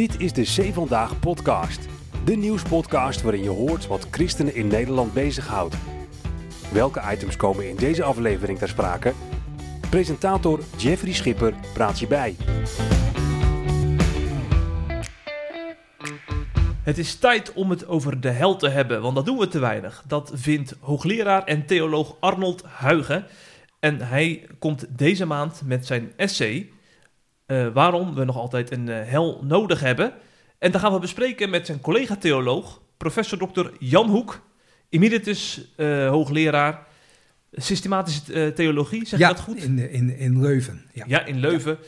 Dit is de Zee Vandaag podcast. De nieuwspodcast waarin je hoort wat christenen in Nederland bezighoudt. Welke items komen in deze aflevering ter sprake? Presentator Jeffrey Schipper praat je bij. Het is tijd om het over de hel te hebben, want dat doen we te weinig. Dat vindt hoogleraar en theoloog Arnold Huigen. En hij komt deze maand met zijn essay uh, waarom we nog altijd een uh, hel nodig hebben. En daar gaan we bespreken met zijn collega-theoloog, professor Dr. Jan Hoek, emeritus uh, hoogleraar systematische theologie, zeg ja, dat goed? In, in, in Leuven. Ja, ja in Leuven. Ja.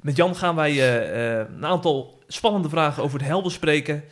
Met Jan gaan wij een aantal spannende vragen over de hel bespreken.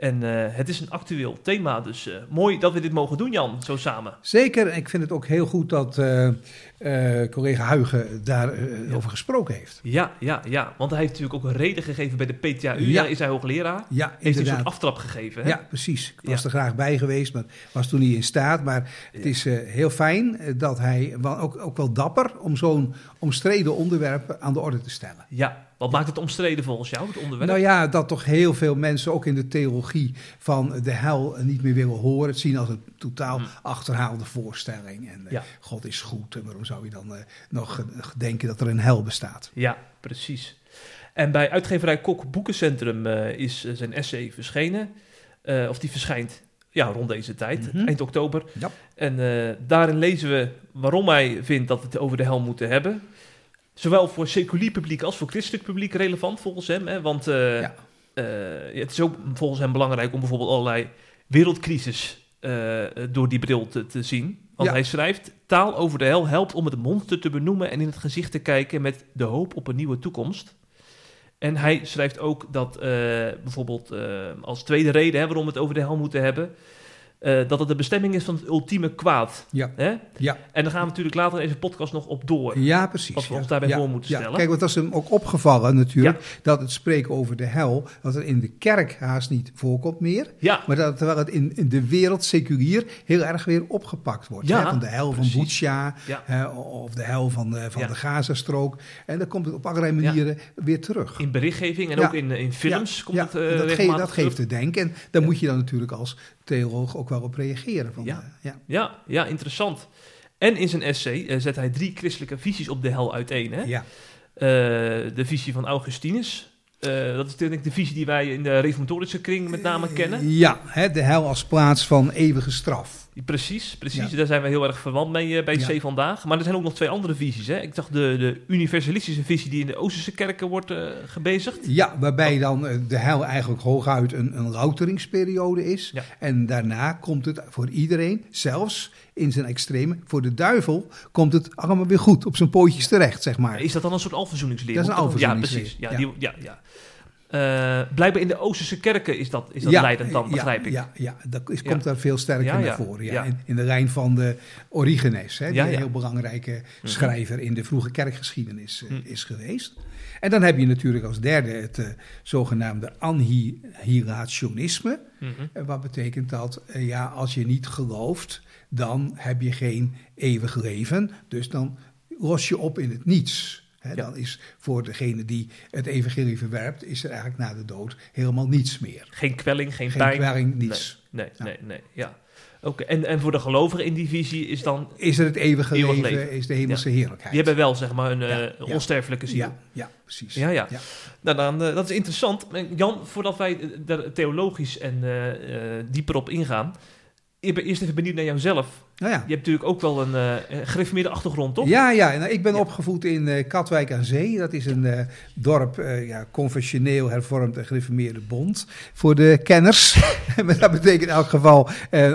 En uh, het is een actueel thema, dus uh, mooi dat we dit mogen doen, Jan, zo samen. Zeker, en ik vind het ook heel goed dat uh, collega Huigen daarover over gesproken heeft. Ja, ja, ja, want hij heeft natuurlijk ook een reden gegeven bij de PTAU. Ja. Daar is hij hoogleraar. Ja, heeft hij een soort aftrap gegeven. Hè? Ja, precies. Ik was er graag bij geweest, maar was toen niet in staat. Maar het is heel fijn dat hij, ook, ook wel dapper, om zo'n omstreden onderwerp aan de orde te stellen. Ja, wat maakt het omstreden volgens jou, het onderwerp? Nou ja, dat toch heel veel mensen, ook in de theologie, van de hel niet meer willen horen. Het zien als een totaal hmm. achterhaalde voorstelling. En ja. God is goed. En waarom zou je dan uh, nog denken dat er een hel bestaat? Ja, precies. En bij uitgeverij Kok Boekencentrum uh, is zijn essay verschenen. Uh, of die verschijnt ja, rond deze tijd, mm -hmm. eind oktober. Ja. En daarin lezen we waarom hij vindt dat we het over de hel moeten hebben. Zowel voor seculier publiek als voor christelijk publiek relevant volgens hem. Hè? Want uh, ja. uh, het is ook volgens hem belangrijk om bijvoorbeeld allerlei wereldcrisis uh, door die bril te, te zien. Want ja. hij schrijft: taal over de hel helpt om het monster te benoemen en in het gezicht te kijken met de hoop op een nieuwe toekomst. En hij schrijft ook dat bijvoorbeeld als tweede reden hè, waarom we het over de hel moeten hebben. Uh, dat het de bestemming is van het ultieme kwaad. Ja. Hè? ja. En dan gaan we natuurlijk later in deze podcast nog op door. Ja, precies. Wat we ja. ons daarbij ja. voor moeten stellen. Kijk, want dat is hem ook opgevallen natuurlijk, dat het spreken over de hel, dat het in de kerk haast niet voorkomt meer. Ja. Maar dat terwijl het in, in de wereld seculier heel erg weer opgepakt wordt. Ja, hè? Van de hel precies. van Butsja, Ja. hè, of de hel van, de, van de Gazastrook. En dan komt het op allerlei manieren weer terug. In berichtgeving en ook in, in films komt het dat, geeft, regelmatig dat geeft te denken. En daar moet je dan natuurlijk als theoloog ook wel op reageren. Van, Ja. eh, ja. Ja, ja, interessant. En in zijn essay eh, zet hij drie christelijke visies op de hel uiteen. Hè? Ja. Eh, de visie van Augustinus. Dat is denk ik de visie die wij in de reformatorische kring met name kennen. Ja, hè, de hel als plaats van eeuwige straf. Precies, precies. Ja. Daar zijn we heel erg verwant mee eh, bij Ja. C vandaag. Maar er zijn ook nog twee andere visies. Hè? Ik dacht de, de universalistische visie die in de Oosterse kerken wordt eh, gebezigd. Ja, waarbij dan eh, de hel eigenlijk hooguit een, een louteringsperiode is. Ja. En daarna komt het voor iedereen, zelfs in zijn extreme, voor de duivel komt het allemaal weer goed, op zijn pootjes terecht, zeg maar. Is dat dan een soort alverzoeningsleer? Dat is een Ja, alverzoeningsleer, precies. Ja, ja. Die, ja, ja. Eh, blijkbaar in de Oosterse kerken is dat, is dat ja, leidend dan, ja, begrijp ik. Ja, ja dat is, Ja. komt daar veel sterker Ja, naar ja, voren. Ja. ja. In, in de lijn van de Origenes, hè, die Ja, een ja. heel belangrijke schrijver in de vroege kerkgeschiedenis eh, Mhm. is geweest. En dan heb je natuurlijk als derde het eh, zogenaamde annihilationisme. Mhm. Wat betekent dat, ja, als je niet gelooft, dan heb je geen eeuwig leven. Dus dan los je op in het niets. Dan is voor degene die het evangelie verwerpt, is er eigenlijk na de dood helemaal niets meer. Geen kwelling, geen, Geen pijn. kwelling, niets. Nee, nee, nee. Ja. Oké, en, en voor de gelovigen in die visie is dan... Is er het eeuwige Eeuwig leven, leven. is de hemelse heerlijkheid. Die hebben wel, zeg maar, een Ja, eh, onsterfelijke ziel. ja, ja, precies. Ja, ja. Nou, dan, eh, dat is interessant. Jan, voordat wij eh, daar theologisch en eh, eh, dieper op ingaan... Ik ben eerst even benieuwd naar jouzelf. Nou ja. Je hebt natuurlijk ook wel een gereformeerde achtergrond, toch? Ja, ja. Nou, ik ben Ja. opgevoed in eh, Katwijk aan Zee. Dat is een eh, dorp, ja, confessioneel hervormd en gereformeerde bond. Voor de kenners. Maar dat betekent in elk geval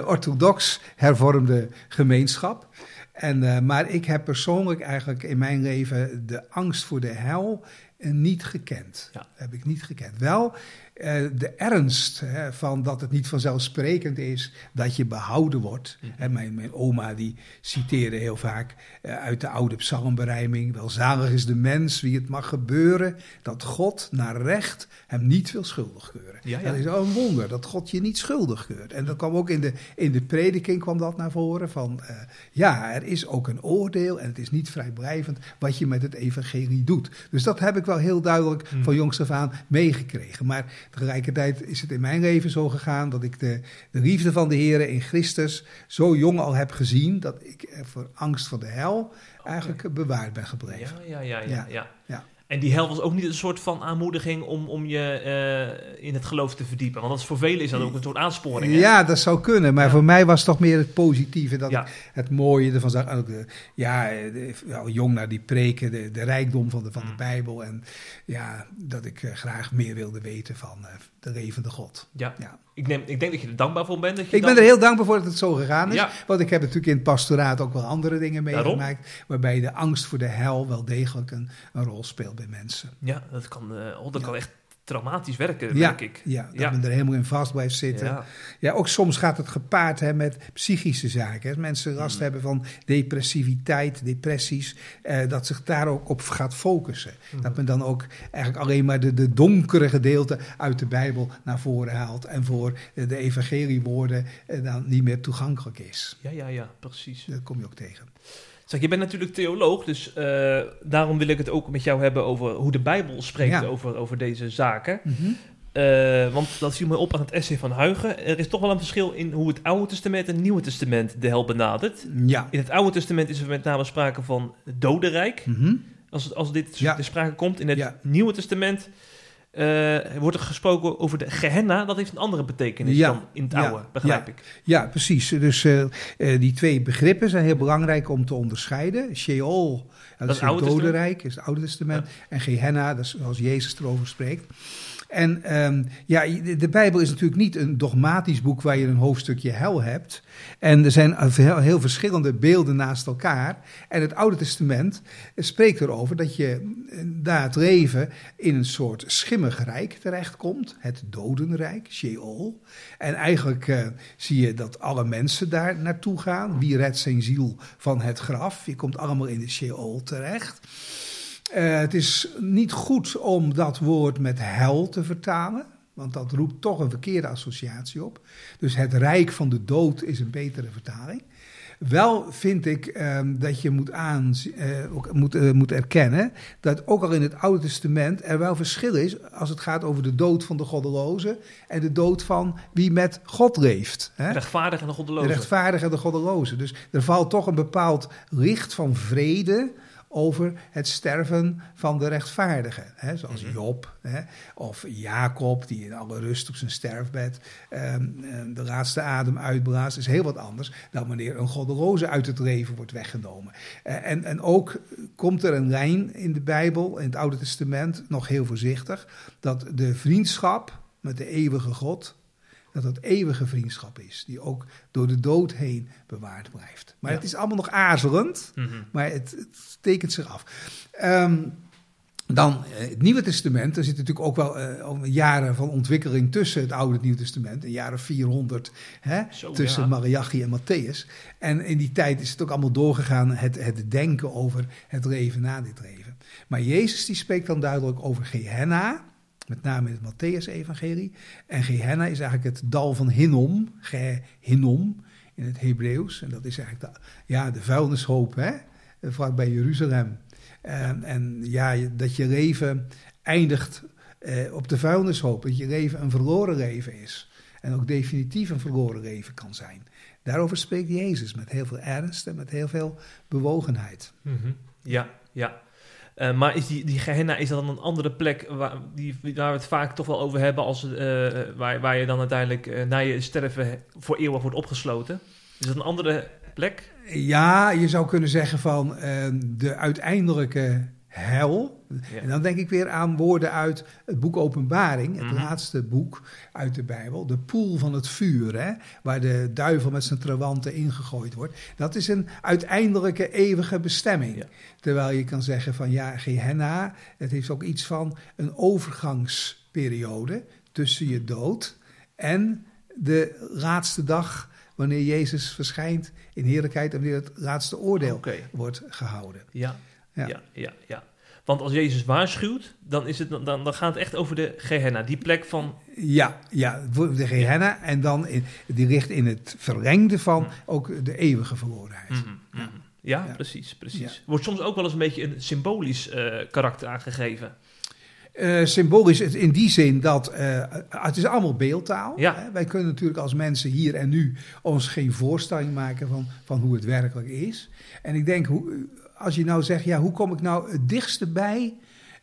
orthodox hervormde gemeenschap. En, maar ik heb persoonlijk eigenlijk in mijn leven de angst voor de hel niet gekend. Ja. Heb ik niet gekend. Wel eh, de ernst hè, van dat het niet vanzelfsprekend is dat je behouden wordt. Mhm. Mijn, mijn oma die citeerde heel vaak eh, uit de oude psalmberijming. Welzalig is de mens wie het mag gebeuren dat God naar recht hem niet wil schuldig keuren. Ja, ja. Dat is ook een wonder dat God je niet schuldig keurt. En dat kwam ook in de, in de prediking kwam dat naar voren van eh, ja, er is ook een oordeel en het is niet vrijblijvend wat je met het evangelie doet. Dus dat heb ik wel heel duidelijk Hmm. van jongs af aan meegekregen. Maar tegelijkertijd is het in mijn leven zo gegaan dat ik de, de liefde van de Heer in Christus zo jong al heb gezien dat ik voor angst voor de hel eigenlijk bewaard ben gebleven. Ja, ja, ja, ja, Ja, ja. En die hel was ook niet een soort van aanmoediging om, om je eh, in het geloof te verdiepen. Want dat is, voor velen is dat ook een soort aansporing. hè? Ja, dat zou kunnen. Maar Ja. voor mij was het toch meer het positieve. Dat Ja. het mooie ervan zag. Ook de, ja, ja, jong naar die preken, de, de rijkdom van de, van de Mm. Bijbel. En ja, dat ik eh, graag meer wilde weten van eh, de levende God. Ja. Ja. Ik, neem, ik denk dat je er dankbaar voor bent. Dat je Ik ben er heel dankbaar voor dat het zo gegaan is. Ja. Want ik heb natuurlijk in het pastoraat ook wel andere dingen meegemaakt. Waarbij de angst voor de hel wel degelijk een, een rol speelt bij mensen. Ja, dat kan, eh, oh, dat Ja. kan echt traumatisch werken, Ja, merk ik. Ja, dat Ja. men er helemaal in vast blijft zitten. Ja. Ja, ook soms gaat het gepaard hè, met psychische zaken. hè. Mensen last Mm. hebben van depressiviteit, depressies, eh, dat zich daar ook op gaat focussen. Mhm. Dat men dan ook eigenlijk alleen maar de, de donkere gedeelten uit de Bijbel naar voren haalt en voor eh, de evangeliewoorden eh, dan niet meer toegankelijk is. Ja, ja, ja, precies. Dat kom je ook tegen. Zeg, je bent natuurlijk theoloog, dus eh, daarom wil ik het ook met jou hebben over hoe de Bijbel spreekt Ja. over, over deze zaken. Eh, want dat viel me op aan het essay van Huigen. Er is toch wel een verschil in hoe het Oude Testament en het Nieuwe Testament de hel benadert. Ja. In het Oude Testament is er met name sprake van het dodenrijk. Mhm. Als, als dit Ja. ter sprake komt. In het. Nieuwe Testament eh, wordt er gesproken over de Gehenna. Dat heeft een andere betekenis Ja. dan in het Ja. oude, begrijp ik. Ja, precies. Dus eh, eh, die twee begrippen zijn heel belangrijk om te onderscheiden. Sheol, dat, is is het dodenrijk, is het Oude Testament. En Gehenna, dat is zoals Jezus erover spreekt. En ehm, ja, de, Bijbel is natuurlijk niet een dogmatisch boek waar je een hoofdstukje hel hebt. En er zijn heel, heel verschillende beelden naast elkaar. En het Oude Testament spreekt erover dat je eh, na het leven in een soort schimmig rijk terechtkomt. Het dodenrijk, Sheol. En eigenlijk eh, zie je dat alle mensen daar naartoe gaan. Wie redt zijn ziel van het graf? Je komt allemaal in de Sheol terecht. Eh, het is niet goed om dat woord met hel te vertalen. Want dat roept toch een verkeerde associatie op. Dus het rijk van de dood is een betere vertaling. Wel vind ik ehm, dat je moet, aan, eh, ook moet, eh, moet erkennen dat ook al in het Oude Testament er wel verschil is als het gaat over de dood van de goddeloze en de dood van wie met God leeft. Hè? Rechtvaardig en de De goddeloze. rechtvaardige en de goddeloze. Dus er valt toch een bepaald licht van vrede over het sterven van de rechtvaardige. Hè? Zoals Mhm. Job hè? of Jacob, die in alle rust op zijn sterfbed ehm, eh, de laatste adem uitblaast. is heel wat anders dan wanneer een goddeloze uit het leven wordt weggenomen. Eh, en, en ook komt er een lijn in de Bijbel, in het Oude Testament, nog heel voorzichtig, dat de vriendschap met de eeuwige God dat dat eeuwige vriendschap is, die ook door de dood heen bewaard blijft. Maar Ja. het is allemaal nog aarzelend, Mhm. maar het, het tekent zich af. Ehm, dan eh, het Nieuwe Testament, er zitten natuurlijk ook wel eh, jaren van ontwikkeling tussen het Oude en het Nieuwe Testament, een jaren 400 hè, Zo, tussen ja. Malachi en Matthäus. En in die tijd is het ook allemaal doorgegaan, het, het denken over het leven na dit leven. Maar Jezus die spreekt dan duidelijk over Gehenna, met name in het Matthäus-evangelie. En Gehenna is eigenlijk het dal van Hinnom, Gehinnom in het Hebreeuws. En dat is eigenlijk de, ja, de vuilnishoop, hè, vlak bij Jeruzalem. En, en ja, dat je leven eindigt eh, op de vuilnishoop. Dat je leven een verloren leven is. En ook definitief een verloren leven kan zijn. Daarover spreekt Jezus met heel veel ernst en met heel veel bewogenheid. Mhm. Ja, ja. Eh, maar is die, Gehenna, is dan een andere plek waar, die, waar we het vaak toch wel over hebben, als, eh, waar, waar je dan uiteindelijk eh, na je sterven voor eeuwig wordt opgesloten? Is dat een andere plek? Ja, je zou kunnen zeggen van de uiteindelijke hel. Ja. En dan denk ik weer aan woorden uit het boek Openbaring, het Mhm. laatste boek uit de Bijbel. De poel van het vuur, hè, waar de duivel met zijn trawanten ingegooid wordt. Dat is een uiteindelijke eeuwige bestemming. Ja. Terwijl je kan zeggen van ja, Gehenna, het heeft ook iets van een overgangsperiode tussen je dood en de laatste dag wanneer Jezus verschijnt in heerlijkheid en wanneer het laatste oordeel wordt gehouden. Ja. Ja. Ja. ja, ja, Want als Jezus waarschuwt, dan, is het, dan, dan gaat het echt over de Gehenna. Die plek van... Ja, ja, de Gehenna en dan in, die ligt in het verlengde van Mhm. ook de eeuwige verlorenheid. Mhm, mhm. Ja, precies, precies. Wordt soms ook wel eens een beetje een symbolisch karakter aangegeven. Uh, symbolisch in die zin dat uh, het is allemaal beeldtaal. Ja. Wij kunnen natuurlijk als mensen hier en nu ons geen voorstelling maken van, van hoe het werkelijk is. En ik denk, hoe, als je nou zegt, ja, hoe kom ik nou het dichtste bij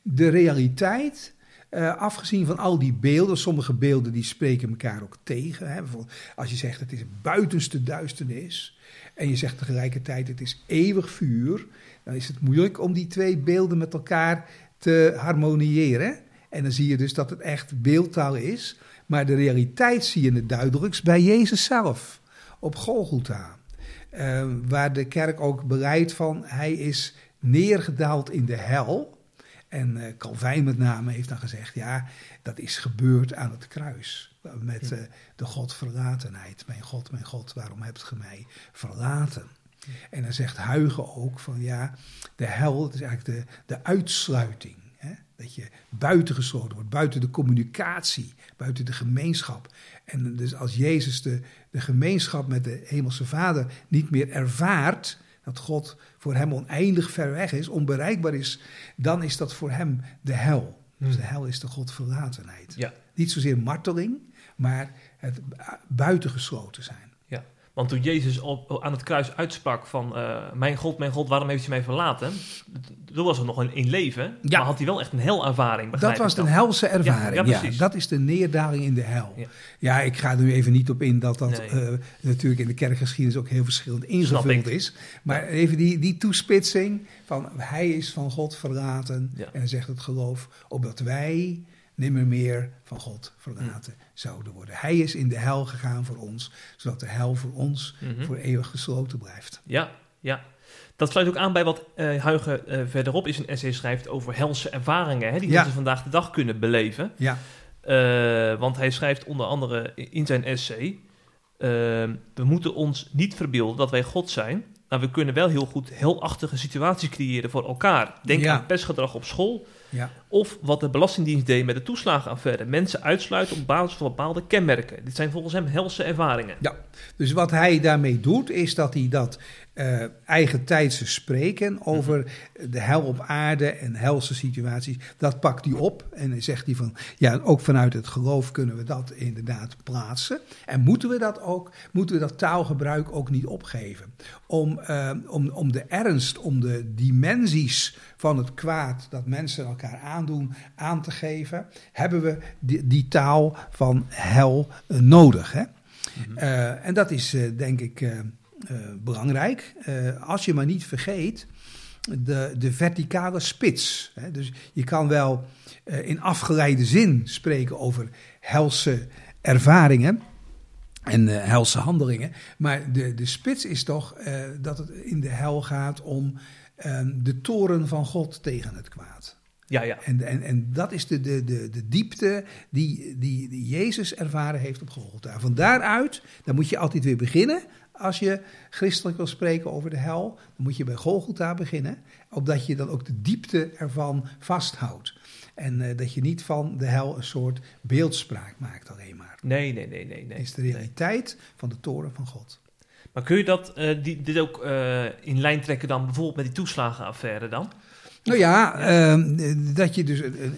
de realiteit? Uh, afgezien van al die beelden, sommige beelden die spreken elkaar ook tegen. Hè. Bijvoorbeeld als je zegt het is buitenste duisternis en je zegt tegelijkertijd het is eeuwig vuur, dan is het moeilijk om die twee beelden met elkaar te harmoniëren. En dan zie je dus dat het echt beeldtaal is. Maar de realiteit zie je het duidelijkst bij Jezus zelf, op Golgotha. Uh, waar de kerk ook bereidt van, hij is neergedaald in de hel. En uh, Calvijn met name heeft dan gezegd, ja, dat is gebeurd aan het kruis. Met uh, de Godverlatenheid. Mijn God, mijn God, waarom hebt ge mij verlaten? En dan zegt Huigen ook van ja, de hel is eigenlijk de, de uitsluiting. Hè? Dat je buitengesloten wordt, buiten de communicatie, buiten de gemeenschap. En dus als Jezus de, de gemeenschap met de Hemelse Vader niet meer ervaart, dat God voor hem oneindig ver weg is, onbereikbaar is, dan is dat voor hem de hel. Dus de hel is de Godverlatenheid. Ja. Niet zozeer marteling, maar het buitengesloten zijn. Want toen Jezus op, aan het kruis uitsprak van... Uh, mijn God, mijn God, waarom heeft u mij verlaten? Toen was er nog een, in leven, ja. maar had hij wel echt een helervaring. Dat was een helse ervaring, ja, ja, Dat is de neerdaling in de hel. Ja. ik ga er nu even niet op in dat dat uh, natuurlijk in de kerkgeschiedenis... ook heel verschillend ingevuld is. Maar even die, die toespitsing van hij is van God verlaten... en hij zegt het geloof, opdat wij nimmer meer van God verlaten zouden worden. Hij is in de hel gegaan voor ons, zodat de hel voor ons mhm. voor eeuwig gesloten blijft. Ja, ja. Dat sluit ook aan bij wat uh, Huigen uh, verderop in zijn essay schrijft over helse ervaringen, hè, die ja. mensen vandaag de dag kunnen beleven. Ja. Uh, want hij schrijft onder andere in zijn essay: We moeten ons niet verbeelden dat wij God zijn, maar we kunnen wel heel goed helachtige situaties creëren voor elkaar. Denk aan pestgedrag op school, ja. Of wat de Belastingdienst deed met de toeslagenaffaire. Mensen uitsluiten op basis van bepaalde kenmerken. Dit zijn volgens hem helse ervaringen. Ja, dus wat hij daarmee doet, is dat hij dat uh, eigen tijdse spreken over de hel op aarde en helse situaties, dat pakt hij op. En dan zegt hij van, ja, ook vanuit het geloof kunnen we dat inderdaad plaatsen. En moeten we dat ook, moeten we dat taalgebruik ook niet opgeven. Om, uh, om, om de ernst, om de dimensies van het kwaad dat mensen elkaar aandoen, aan te geven, hebben we die, die taal van hel nodig. Hè? Mm en dat is denk ik uh, belangrijk. Als je maar niet vergeet de, de verticale spits. Hè. Dus je kan wel in afgeleide zin spreken over helse ervaringen en helse handelingen. Maar de, de spits is toch dat het in de hel gaat om ehm, de toren van God tegen het kwaad. Ja, ja. En, en, en dat is de, de, de, de diepte die, die, die Jezus ervaren heeft op Golgotha. Van daaruit, dan moet je altijd weer beginnen als je christelijk wil spreken over de hel, dan moet je bij Golgotha beginnen, opdat je dan ook de diepte ervan vasthoudt. En uh, dat je niet van de hel een soort beeldspraak maakt alleen maar. Nee, nee, nee, nee. nee. Het is de realiteit van de toren van God. Maar kun je dat, uh, die, dit ook uh, in lijn trekken dan bijvoorbeeld met die toeslagenaffaire dan? Nou ja, uh, dat je dus een,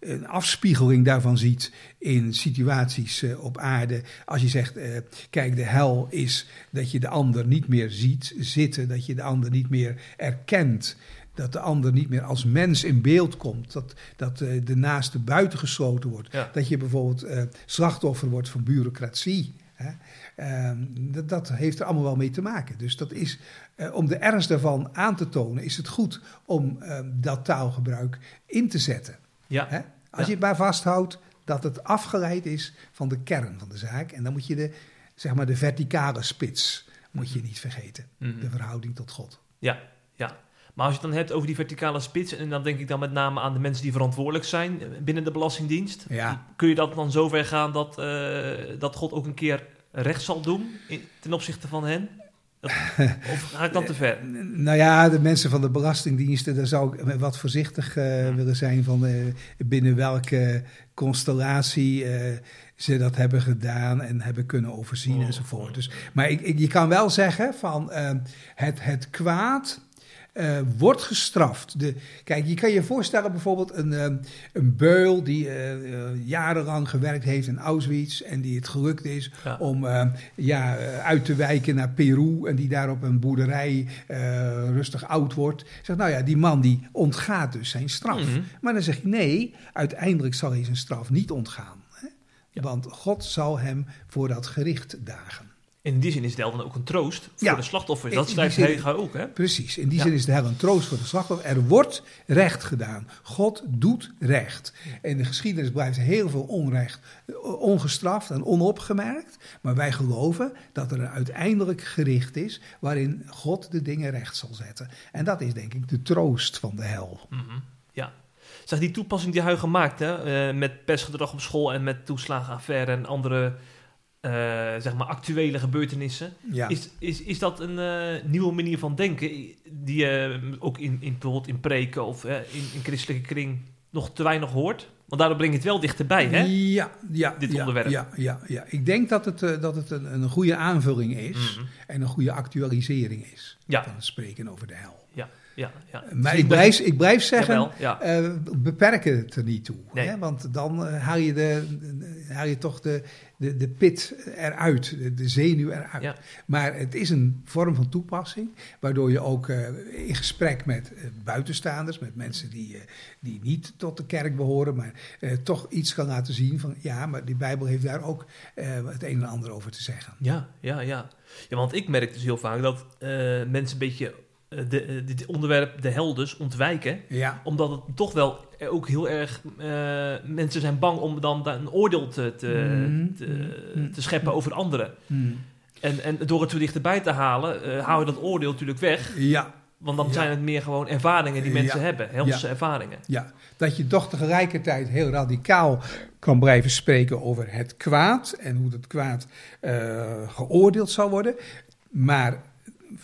een, afspiegeling daarvan ziet in situaties uh, op aarde. Als je zegt, uh, kijk, de hel is dat je de ander niet meer ziet zitten, dat je de ander niet meer erkent. Dat de ander niet meer als mens in beeld komt. Dat, dat de naaste buitengesloten wordt. Ja. Dat je bijvoorbeeld slachtoffer wordt van bureaucratie. Hè? Ehm, dat, dat, heeft er allemaal wel mee te maken. Dus dat is, uh, om de ernst daarvan aan te tonen, is het goed om uh, dat taalgebruik in te zetten. Ja. Hè? Als je het maar vasthoudt dat het afgeleid is van de kern van de zaak. En dan moet je de, zeg maar de verticale spits moet je niet vergeten. Mm -hmm. De verhouding tot God. Ja, ja. Maar als je het dan hebt over die verticale spits, en dan denk ik dan met name aan de mensen die verantwoordelijk zijn binnen de Belastingdienst. Ja. Kun je dat dan zover gaan dat, uh, dat God ook een keer recht zal doen in, ten opzichte van hen? Of ga ik dan te ver? Nou ja, de mensen van de Belastingdiensten, daar zou ik wat voorzichtig uh, willen zijn van uh, binnen welke constellatie ze dat hebben gedaan en hebben kunnen overzien oh, enzovoort. Dus, maar ik, ik, je kan wel zeggen van het, het kwaad uh, wordt gestraft. De, kijk, je kan je voorstellen bijvoorbeeld een, uh, een beul die uh, jarenlang gewerkt heeft in Auschwitz en die het gelukt is ja. om ja, uit te wijken naar Peru en die daar op een boerderij rustig oud wordt. Zegt, nou ja, die man die ontgaat dus zijn straf. Mm -hmm. Maar dan zeg je nee, uiteindelijk zal hij zijn straf niet ontgaan. Hè? Ja. Want God zal hem voor dat gericht dagen. In die zin is de hel dan ook een troost voor ja, de slachtoffers. Dat schrijft Hega ook, hè? Precies. In die ja. zin is de hel een troost voor de slachtoffers. Er wordt recht gedaan. God doet recht. In de geschiedenis blijft heel veel onrecht ongestraft en onopgemerkt. Maar wij geloven dat er een uiteindelijk gericht is waarin God de dingen recht zal zetten. En dat is denk ik de troost van de hel. Mm -hmm. Ja. Zeg, die toepassing die Huigen maakt, hè, uh, met pestgedrag op school en met toeslagenaffaire en andere uh, zeg maar actuele gebeurtenissen. Ja. Is, is, is dat een uh, nieuwe manier van denken die je uh, ook in, in, bijvoorbeeld in preken of in, in christelijke kring nog te weinig hoort? Want daardoor breng je het wel dichterbij, hè? Ja, ja dit ja, onderwerp. Ja, ja, ja. Ik denk dat het, dat het een, een goede aanvulling is mm -hmm. en een goede actualisering is ja. van het spreken over de hel. Ja. Ja, ja. Maar ik blijf, ik blijf zeggen, Jawel, ja. uh, beperk het er niet toe. Nee. Hè? Want dan uh, haal, je de, haal je toch de, de, de pit eruit, de, de zenuw eruit. Ja. Maar het is een vorm van toepassing, waardoor je ook uh, in gesprek met buitenstaanders, met mensen die, die niet tot de kerk behoren, maar toch iets kan laten zien van ja, maar die Bijbel heeft daar ook het een en ander over te zeggen. Ja, ja, ja. ja want ik merk dus heel vaak dat mensen een beetje de, dit onderwerp de hel dus ontwijken. Ja. Omdat het toch wel ook heel erg... Uh, mensen zijn bang om dan een oordeel te, te, mm. te, te, scheppen over anderen. En, en door het zo dichterbij te halen, uh, hou je dat oordeel natuurlijk weg. Ja. Want dan ja. zijn het meer gewoon ervaringen die mensen ja. hebben. Helse ja. ervaringen. Ja, dat je toch tegelijkertijd heel radicaal kan blijven spreken over het kwaad... en hoe dat kwaad uh, geoordeeld zal worden. Maar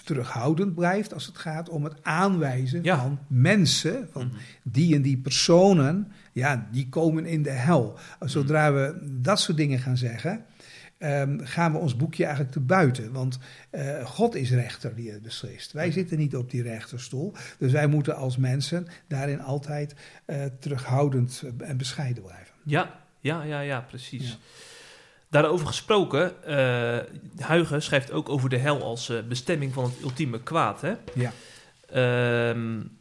terughoudend blijft als het gaat om het aanwijzen ja. van mensen, van mm -hmm. die en die personen, ja, die komen in de hel. Zodra we dat soort dingen gaan zeggen, um, gaan we ons boekje eigenlijk te buiten. Want uh, God is rechter die het beslist. Wij zitten niet op die rechterstoel. Dus wij moeten als mensen daarin altijd uh, terughoudend en bescheiden blijven. Ja, ja, ja, ja precies. Ja. Daarover gesproken, uh, Huygen schrijft ook over de hel als uh, bestemming van het ultieme kwaad. Hè? Ja. Um,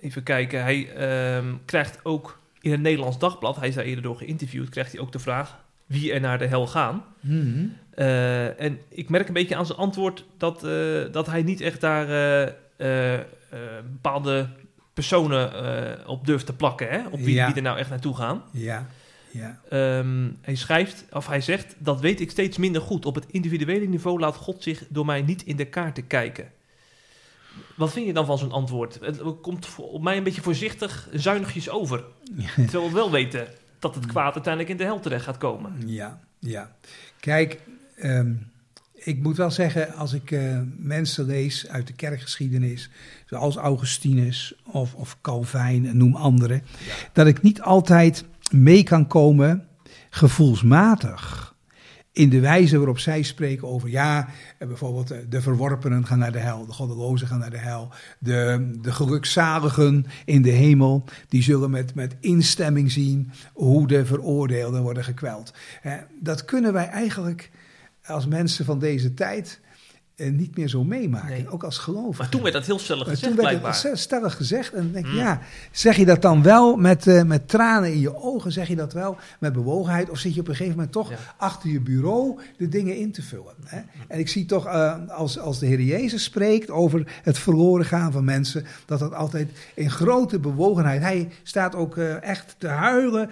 even kijken, hij um, krijgt ook in het Nederlands Dagblad, hij is daar eerder door geïnterviewd, krijgt hij ook de vraag wie er naar de hel gaan. Mm -hmm. uh, en ik merk een beetje aan zijn antwoord dat, dat hij niet echt daar bepaalde personen op durft te plakken, hè? op wie, ja. wie er nou echt naartoe gaan. Ja. Ja. Um, hij schrijft, of hij zegt, dat weet ik steeds minder goed. Op het individuele niveau laat God zich door mij niet in de kaarten kijken. Wat vind je dan van zo'n antwoord? Het komt op mij een beetje voorzichtig, zuinigjes over. Terwijl we wel weten dat het kwaad uiteindelijk in de hel terecht gaat komen. Ja, ja. Kijk, um, ik moet wel zeggen, als ik uh, mensen lees uit de kerkgeschiedenis, zoals Augustinus of, of Calvijn, noem anderen, ja. dat ik niet altijd mee kan komen gevoelsmatig. In de wijze waarop zij spreken over, ja, bijvoorbeeld de verworpenen gaan naar de hel, de goddelozen gaan naar de hel, de, de gelukzaligen in de hemel, die zullen met, met instemming zien hoe de veroordeelden worden gekweld. Dat kunnen wij eigenlijk als mensen van deze tijd uh, niet meer zo meemaken, nee. ook als gelovig. Maar toen werd dat heel stellig maar gezegd, toen werd blijkbaar. het stellig gezegd en dan denk ik, mm. ja, zeg je dat dan wel met, uh, met tranen in je ogen, zeg je dat wel met bewogenheid, of zit je op een gegeven moment toch ja. achter je bureau de dingen in te vullen? Hè? En ik zie toch, uh, als, als de Heer Jezus spreekt over het verloren gaan van mensen, dat dat altijd in grote bewogenheid, hij staat ook echt te huilen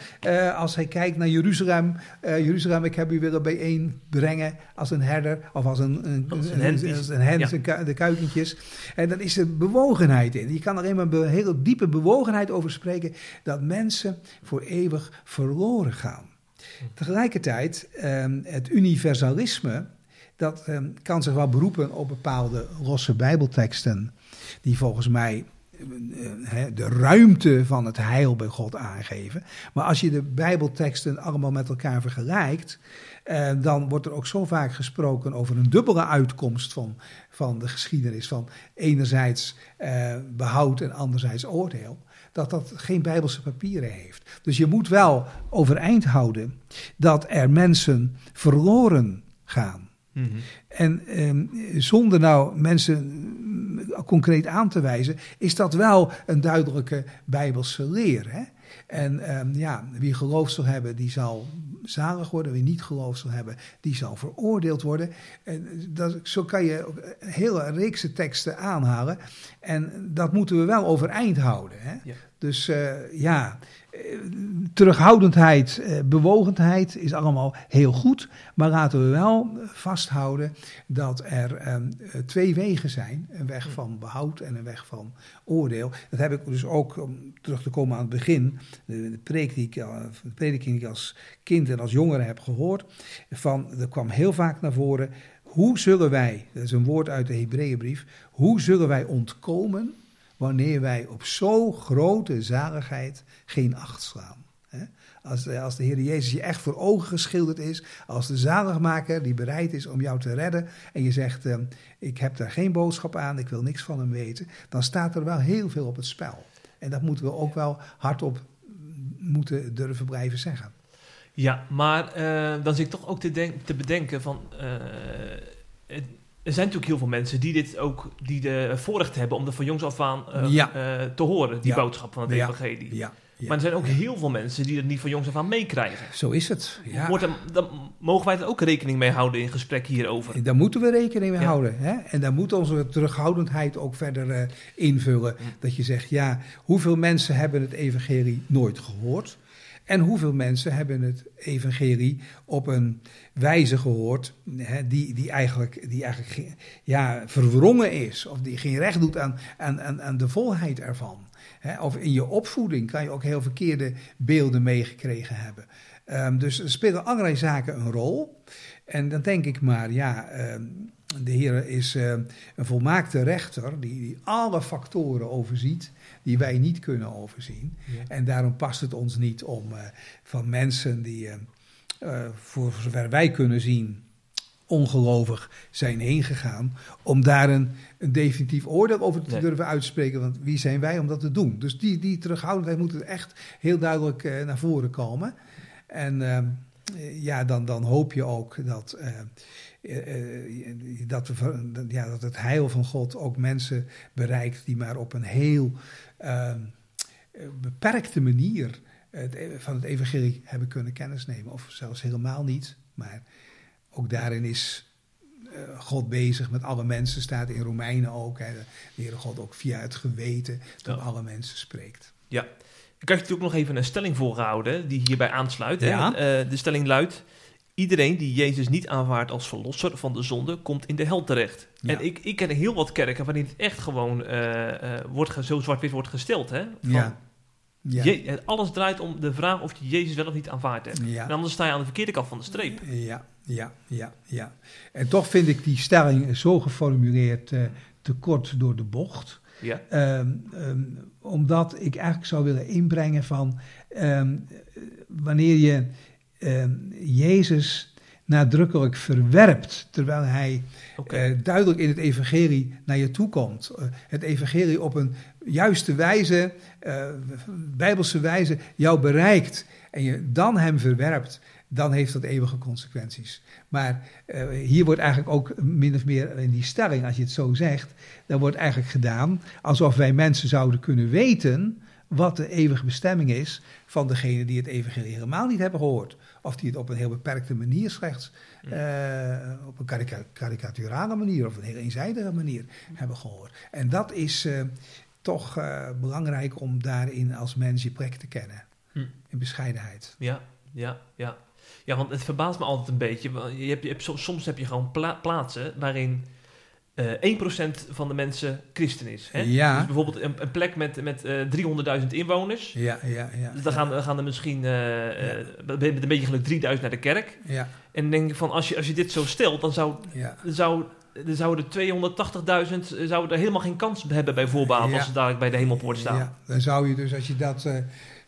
als hij kijkt naar Jeruzalem. Jeruzalem, ik heb u willen bijeenbrengen als een herder of als een, een, een, een een hens, ja. de kuikentjes. En dan is er bewogenheid in. Je kan er eenmaal een hele diepe bewogenheid over spreken dat mensen voor eeuwig verloren gaan. Tegelijkertijd, um, het universalisme dat ehm, kan zich wel beroepen op bepaalde losse Bijbelteksten, die volgens mij eh, de ruimte van het heil bij God aangeven. Maar als je de Bijbelteksten allemaal met elkaar vergelijkt, eh, dan wordt er ook zo vaak gesproken over een dubbele uitkomst van, van de geschiedenis. Van enerzijds eh, behoud en anderzijds oordeel. Dat dat geen Bijbelse papieren heeft. Dus je moet wel overeind houden dat er mensen verloren gaan. Mhm. En ehm, zonder nou mensen concreet aan te wijzen, is dat wel een duidelijke Bijbelse leer. Hè? En ehm, ja, wie geloof zal hebben, die zal zalig worden. Wie niet geloof zal hebben, die zal veroordeeld worden. En dat, zo kan je hele reekse teksten aanhalen. En dat moeten we wel overeind houden. Hè? Dus uh, ja, terughoudendheid, eh, bewogenheid is allemaal heel goed. Maar laten we wel vasthouden dat er ehm, twee wegen zijn: een weg van behoud en een weg van oordeel. Dat heb ik dus ook, om terug te komen aan het begin, de, preek die ik, de prediking die ik als kind en als jongere heb gehoord. Van, er kwam heel vaak naar voren: hoe zullen wij, dat is een woord uit de Hebreeënbrief, hoe zullen wij ontkomen wanneer wij op zo grote zaligheid geen acht slaan. Als, als de Heer Jezus je echt voor ogen geschilderd is, als de zaligmaker die bereid is om jou te redden en je zegt, uh, ik heb daar geen boodschap aan, ik wil niks van hem weten, dan staat er wel heel veel op het spel. En dat moeten we ook wel hardop moeten durven blijven zeggen. Ja, maar uh, dan zit ik toch ook te, te bedenken van... er zijn natuurlijk heel veel mensen die dit ook die de voorrecht hebben om er van jongs af aan uh, te horen, die boodschap van het evangelie. Ja. Maar er zijn ook heel veel mensen die het niet van jongs af aan meekrijgen. Zo is het. Wordt er, dan mogen wij er ook rekening mee houden in gesprek hierover. Daar moeten we rekening mee houden. Hè? En daar moet onze terughoudendheid ook verder uh, invullen. Dat je zegt, ja, hoeveel mensen hebben het evangelie nooit gehoord? En hoeveel mensen hebben het evangelie op een wijze gehoord hè, die, die eigenlijk, die eigenlijk ja, verwrongen is, of die geen recht doet aan, aan, aan de volheid ervan. Hè, of in je opvoeding kan je ook heel verkeerde beelden meegekregen hebben. Um, dus er spelen allerlei zaken een rol. En dan denk ik maar, ja, uh, de Heer is uh, een volmaakte rechter die, die, alle factoren overziet die wij niet kunnen overzien. En daarom past het ons niet om uh, van mensen die, voor zover wij kunnen zien, ongelovig zijn heen gegaan, om daar een, een definitief oordeel over te durven uitspreken. Want wie zijn wij om dat te doen? Dus die, die terughoudendheid moet er echt heel duidelijk uh, naar voren komen. En uh, ja, dan, dan hoop je ook dat, uh, dat, we, ja, dat het heil van God ook mensen bereikt die maar op een heel ehm, beperkte manier het, van het evangelie hebben kunnen kennisnemen. Of zelfs helemaal niet, maar ook daarin is uh, God bezig met alle mensen, staat in Romeinen ook. Hè, de Heere God ook via het geweten tot alle mensen spreekt. Ja, ik heb natuurlijk nog even een stelling voorgehouden die hierbij aansluit. Ja. Hè? Uh, de stelling luidt, iedereen die Jezus niet aanvaardt als verlosser van de zonde, komt in de hel terecht. Ja. En ik, ik ken heel wat kerken waarin het echt gewoon uh, wordt zo zwart-wit wordt gesteld. Hè? Van, ja. Ja. Je, alles draait om de vraag of je Jezus wel of niet aanvaardt hebt. Ja. En anders sta je aan de verkeerde kant van de streep. Ja, ja, ja, ja. En toch vind ik die stelling zo geformuleerd uh, te kort door de bocht. Ja. Um, um, omdat ik eigenlijk zou willen inbrengen van um, wanneer je Jezus nadrukkelijk verwerpt, terwijl hij okay. uh, duidelijk in het evangelie naar je toe komt. Uh, het evangelie op een juiste wijze, uh, bijbelse wijze, jou bereikt en je dan hem verwerpt, dan heeft dat eeuwige consequenties. Maar hier wordt eigenlijk ook min of meer in die stelling, als je het zo zegt, dan wordt eigenlijk gedaan alsof wij mensen zouden kunnen weten wat de eeuwige bestemming is van degene die het evangelie helemaal niet hebben gehoord. Of die het op een heel beperkte manier slechts, uh, op een karikaturale manier of een heel eenzijdige manier hebben gehoord. En dat is uh, toch uh, belangrijk om daarin als mens je plek te kennen. Hm. In bescheidenheid. Ja, ja, ja. Ja, want het verbaast me altijd een beetje. Je hebt, je hebt, soms heb je gewoon pla plaatsen waarin uh, 1% van de mensen christen is. Hè? Ja. Dus bijvoorbeeld een, een plek met, met uh, 300.000 inwoners. Ja, ja, ja. Dus dan gaan, dan gaan er misschien uh, ja. met een beetje geluk 3000 naar de kerk. Ja. En dan denk ik van, als je, als je dit zo stelt, dan zou, dan zou, dan zouden de 280.000 zouden er helemaal geen kans hebben bij voorbaat als ze dadelijk bij de hemelpoort staan. Ja, dan zou je dus, als je dat eh,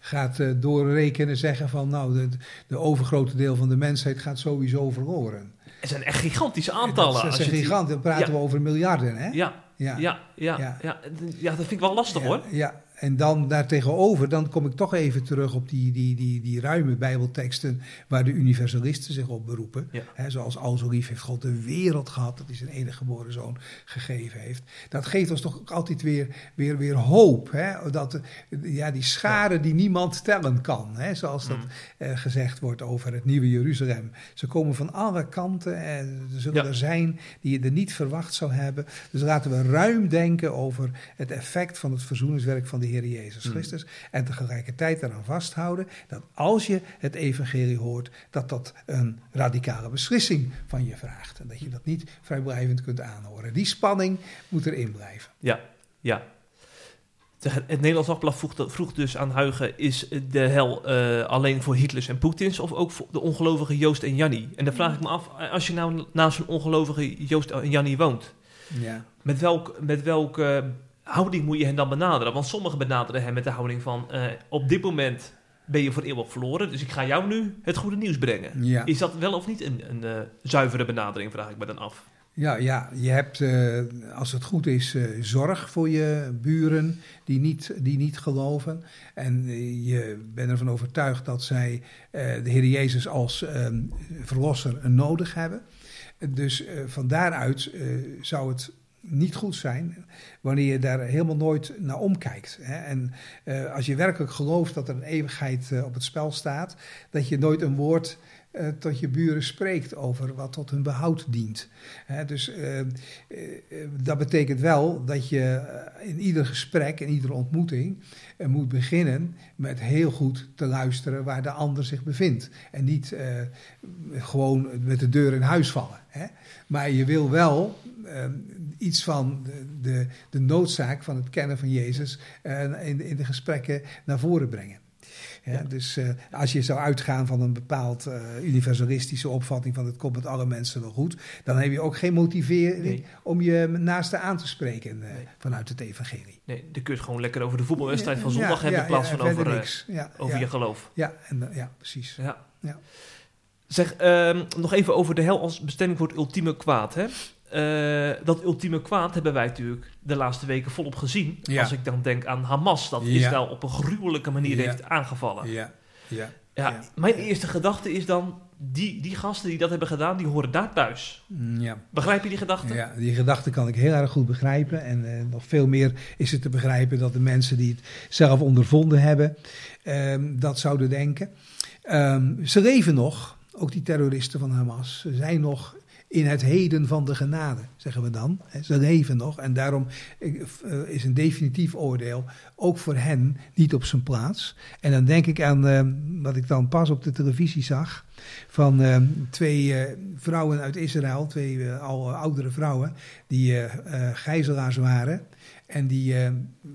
gaat eh, doorrekenen, zeggen van nou, de, de overgrote deel van de mensheid gaat sowieso verloren. Het zijn echt gigantische aantallen. Dat als zijn het- giganten, dan praten we over miljarden, hè? Ja, ja. ja, ja, ja, dat vind ik wel lastig hoor. Ja, en dan daartegenover, dan kom ik toch even terug op die, die, die, die ruime bijbelteksten waar de universalisten zich op beroepen. Ja. Zoals al zo lief heeft God de wereld gehad, dat hij zijn enige geboren zoon gegeven heeft. Dat geeft ons toch ook altijd weer, weer, weer hoop. Hè? Dat, ja, die scharen die niemand tellen kan, hè? zoals dat Mm. eh, gezegd wordt over het nieuwe Jeruzalem. Ze komen van alle kanten en er zullen Ja. er zijn die je er niet verwacht zou hebben. Dus laten we ruim denken over het effect van het verzoeningswerk van de Heer Jezus Mm. Christus. En tegelijkertijd eraan vasthouden dat als je het evangelie hoort, dat dat een radicale beslissing van je vraagt. En dat je dat niet vrijblijvend kunt aanhoren. Die spanning moet erin blijven. Ja, ja. Het Nederlands Dagblad vroeg, dus aan Huigen... is de hel eh, alleen voor Hitlers en Poetins... of ook voor de ongelovige Joost en Jannie? En dan vraag ik me af, als je nou naast een ongelovige Joost en Jannie woont... Ja. met, welk, met welke houding moet je hen dan benaderen? Want sommigen benaderen hen met de houding van... eh, op dit moment ben je voor eeuwig verloren... dus ik ga jou nu het goede nieuws brengen. Ja. Is dat wel of niet een, een eh, zuivere benadering, vraag ik me dan af. Ja, ja, je hebt, eh, als het goed is, zorg voor je buren die niet, die niet geloven. En je bent ervan overtuigd dat zij de Heer Jezus als ehm, verlosser nodig hebben. Dus van daaruit zou het niet goed zijn wanneer je daar helemaal nooit naar omkijkt. Hè? En eh, als je werkelijk gelooft dat er een eeuwigheid eh, op het spel staat, dat je nooit een woord eh, tot je buren spreekt over wat tot hun behoud dient. Hè, dus dat betekent wel dat je in ieder gesprek, in iedere ontmoeting, moet beginnen met heel goed te luisteren waar de ander zich bevindt. En niet gewoon met de deur in huis vallen. Hè. Maar je wil wel iets van de, de, noodzaak van het kennen van Jezus eh, in, in de gesprekken naar voren brengen. Ja. Dus eh, als je zou uitgaan van een bepaald eh, universalistische opvatting van het komt met alle mensen wel goed, dan heb je ook geen motivering Nee. om je naaste aan te spreken eh, Nee. vanuit het evangelie. Nee, dan kun je het gewoon lekker over de voetbalwedstrijd van zondag ja, hebben... in plaats van over, niks. Ja, over je geloof. Ja, en, ja precies. Ja. Ja. Zeg, ehm, nog even over de hel als bestemming voor het ultieme kwaad. Hè? Eh, dat ultieme kwaad hebben wij natuurlijk de laatste weken volop gezien. Ja. Als ik dan denk aan Hamas, dat Ja. Israël op een gruwelijke manier Ja. heeft aangevallen. Ja, ja. Ja, Ja. Mijn eerste gedachte is dan, die, die gasten die dat hebben gedaan, die horen daar thuis. Mm, ja. Begrijp je die gedachte? Ja, die gedachte kan ik heel erg goed begrijpen. En eh, nog veel meer is het te begrijpen dat de mensen die het zelf ondervonden hebben, ehm, dat zouden denken. Ehm, ze leven nog, ook die terroristen van Hamas. Ze zijn nog in het heden van de genade, zeggen we dan. Ze leven nog en daarom eh, is een definitief oordeel ook voor hen niet op zijn plaats. En dan denk ik aan eh, wat ik dan pas op de televisie zag van eh, twee vrouwen uit Israël, twee al oudere vrouwen, die gijzelaars waren en die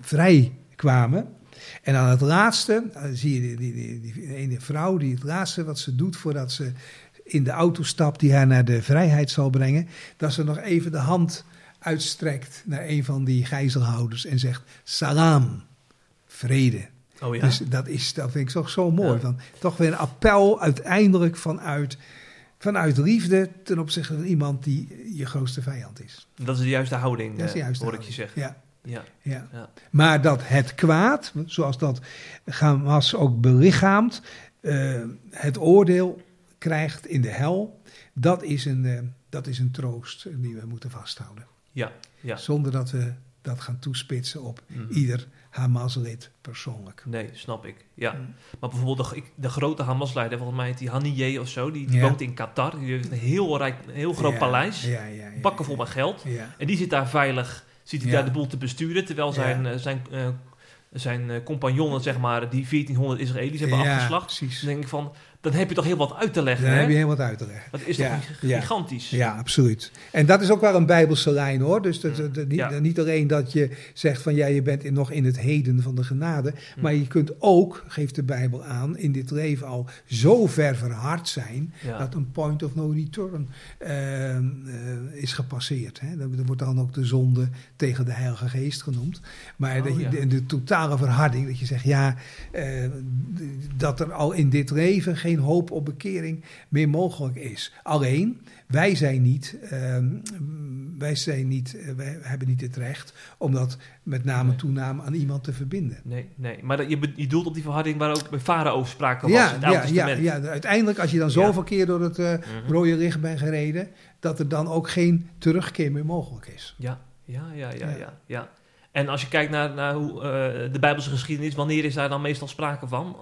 vrij kwamen. En aan het laatste zie je die, die, die, die ene vrouw, die het laatste wat ze doet voordat ze in de auto stapt die haar naar de vrijheid zal brengen, dat ze nog even de hand uitstrekt naar een van die gijzelhouders en zegt: Salam, vrede. Oh ja. Dus dat, is, dat vind ik toch zo mooi. Ja. Van, toch weer een appel uiteindelijk vanuit, vanuit liefde ten opzichte van iemand die je grootste vijand is. dat is de juiste houding, Dat is de eh, juiste hoor ik je zeggen. Ja, Ja. ja. Ja. Maar dat het kwaad, zoals dat Hamas ook belichaamt, eh, het oordeel krijgt in de hel, dat is, een, eh, dat is een troost die we moeten vasthouden. Ja. ja. Zonder dat we dat gaan toespitsen op Mhm. ieder Hamas-lid persoonlijk. Nee, snap ik. Ja. Mm. Maar bijvoorbeeld de, de grote Hamas-leider, volgens mij heet die Haniyeh of zo, die, die Ja. woont in Qatar. Die heeft een heel, rijk, een heel groot Ja, paleis, Ja, bakken vol met geld. En die zit daar veilig, zit hij daar de boel te besturen, terwijl zijn, eh, zijn, eh, zijn compagnonnen, zeg maar, die 1400 Israëli's hebben afgeslacht. precies. Dan denk ik van, dan heb je toch heel wat uit te leggen. Dan hè? heb je heel wat uit te leggen. Dat is toch ja. gigantisch. Ja, absoluut. En dat is ook wel een bijbelse lijn hoor. Dus dat, dat- dat- niet, Ja. niet alleen dat je zegt van ja, je bent in, nog in het heden van de genade. Hm. Maar je kunt ook, geeft de Bijbel aan, in dit leven al zo ver verhard zijn. Dat een point of no return eh, eh, is gepasseerd. Hè. Dat, wordt dan ook de zonde tegen de Heilige Geest genoemd. Maar Oh, dat je, de, de totale verharding, dat je zegt ja, eh, dat er al in dit leven geen hoop op bekering meer mogelijk is. Alleen, wij zijn niet, ehm, wij, zijn niet eh, wij hebben niet het recht om dat met name Nee. toename aan iemand te verbinden. Nee, nee. Maar dat, je, je doelt op die verharding waar ook bij Farao sprake was Ja, ja, ja, ja, uiteindelijk als je dan Ja. zoveel keer door het eh, Mhm. rode licht bent gereden, dat er dan ook geen terugkeer meer mogelijk is. Ja, ja, ja, ja, Ja. ja. ja. En als je kijkt naar, naar hoe, eh, de Bijbelse geschiedenis, wanneer is daar dan meestal sprake van?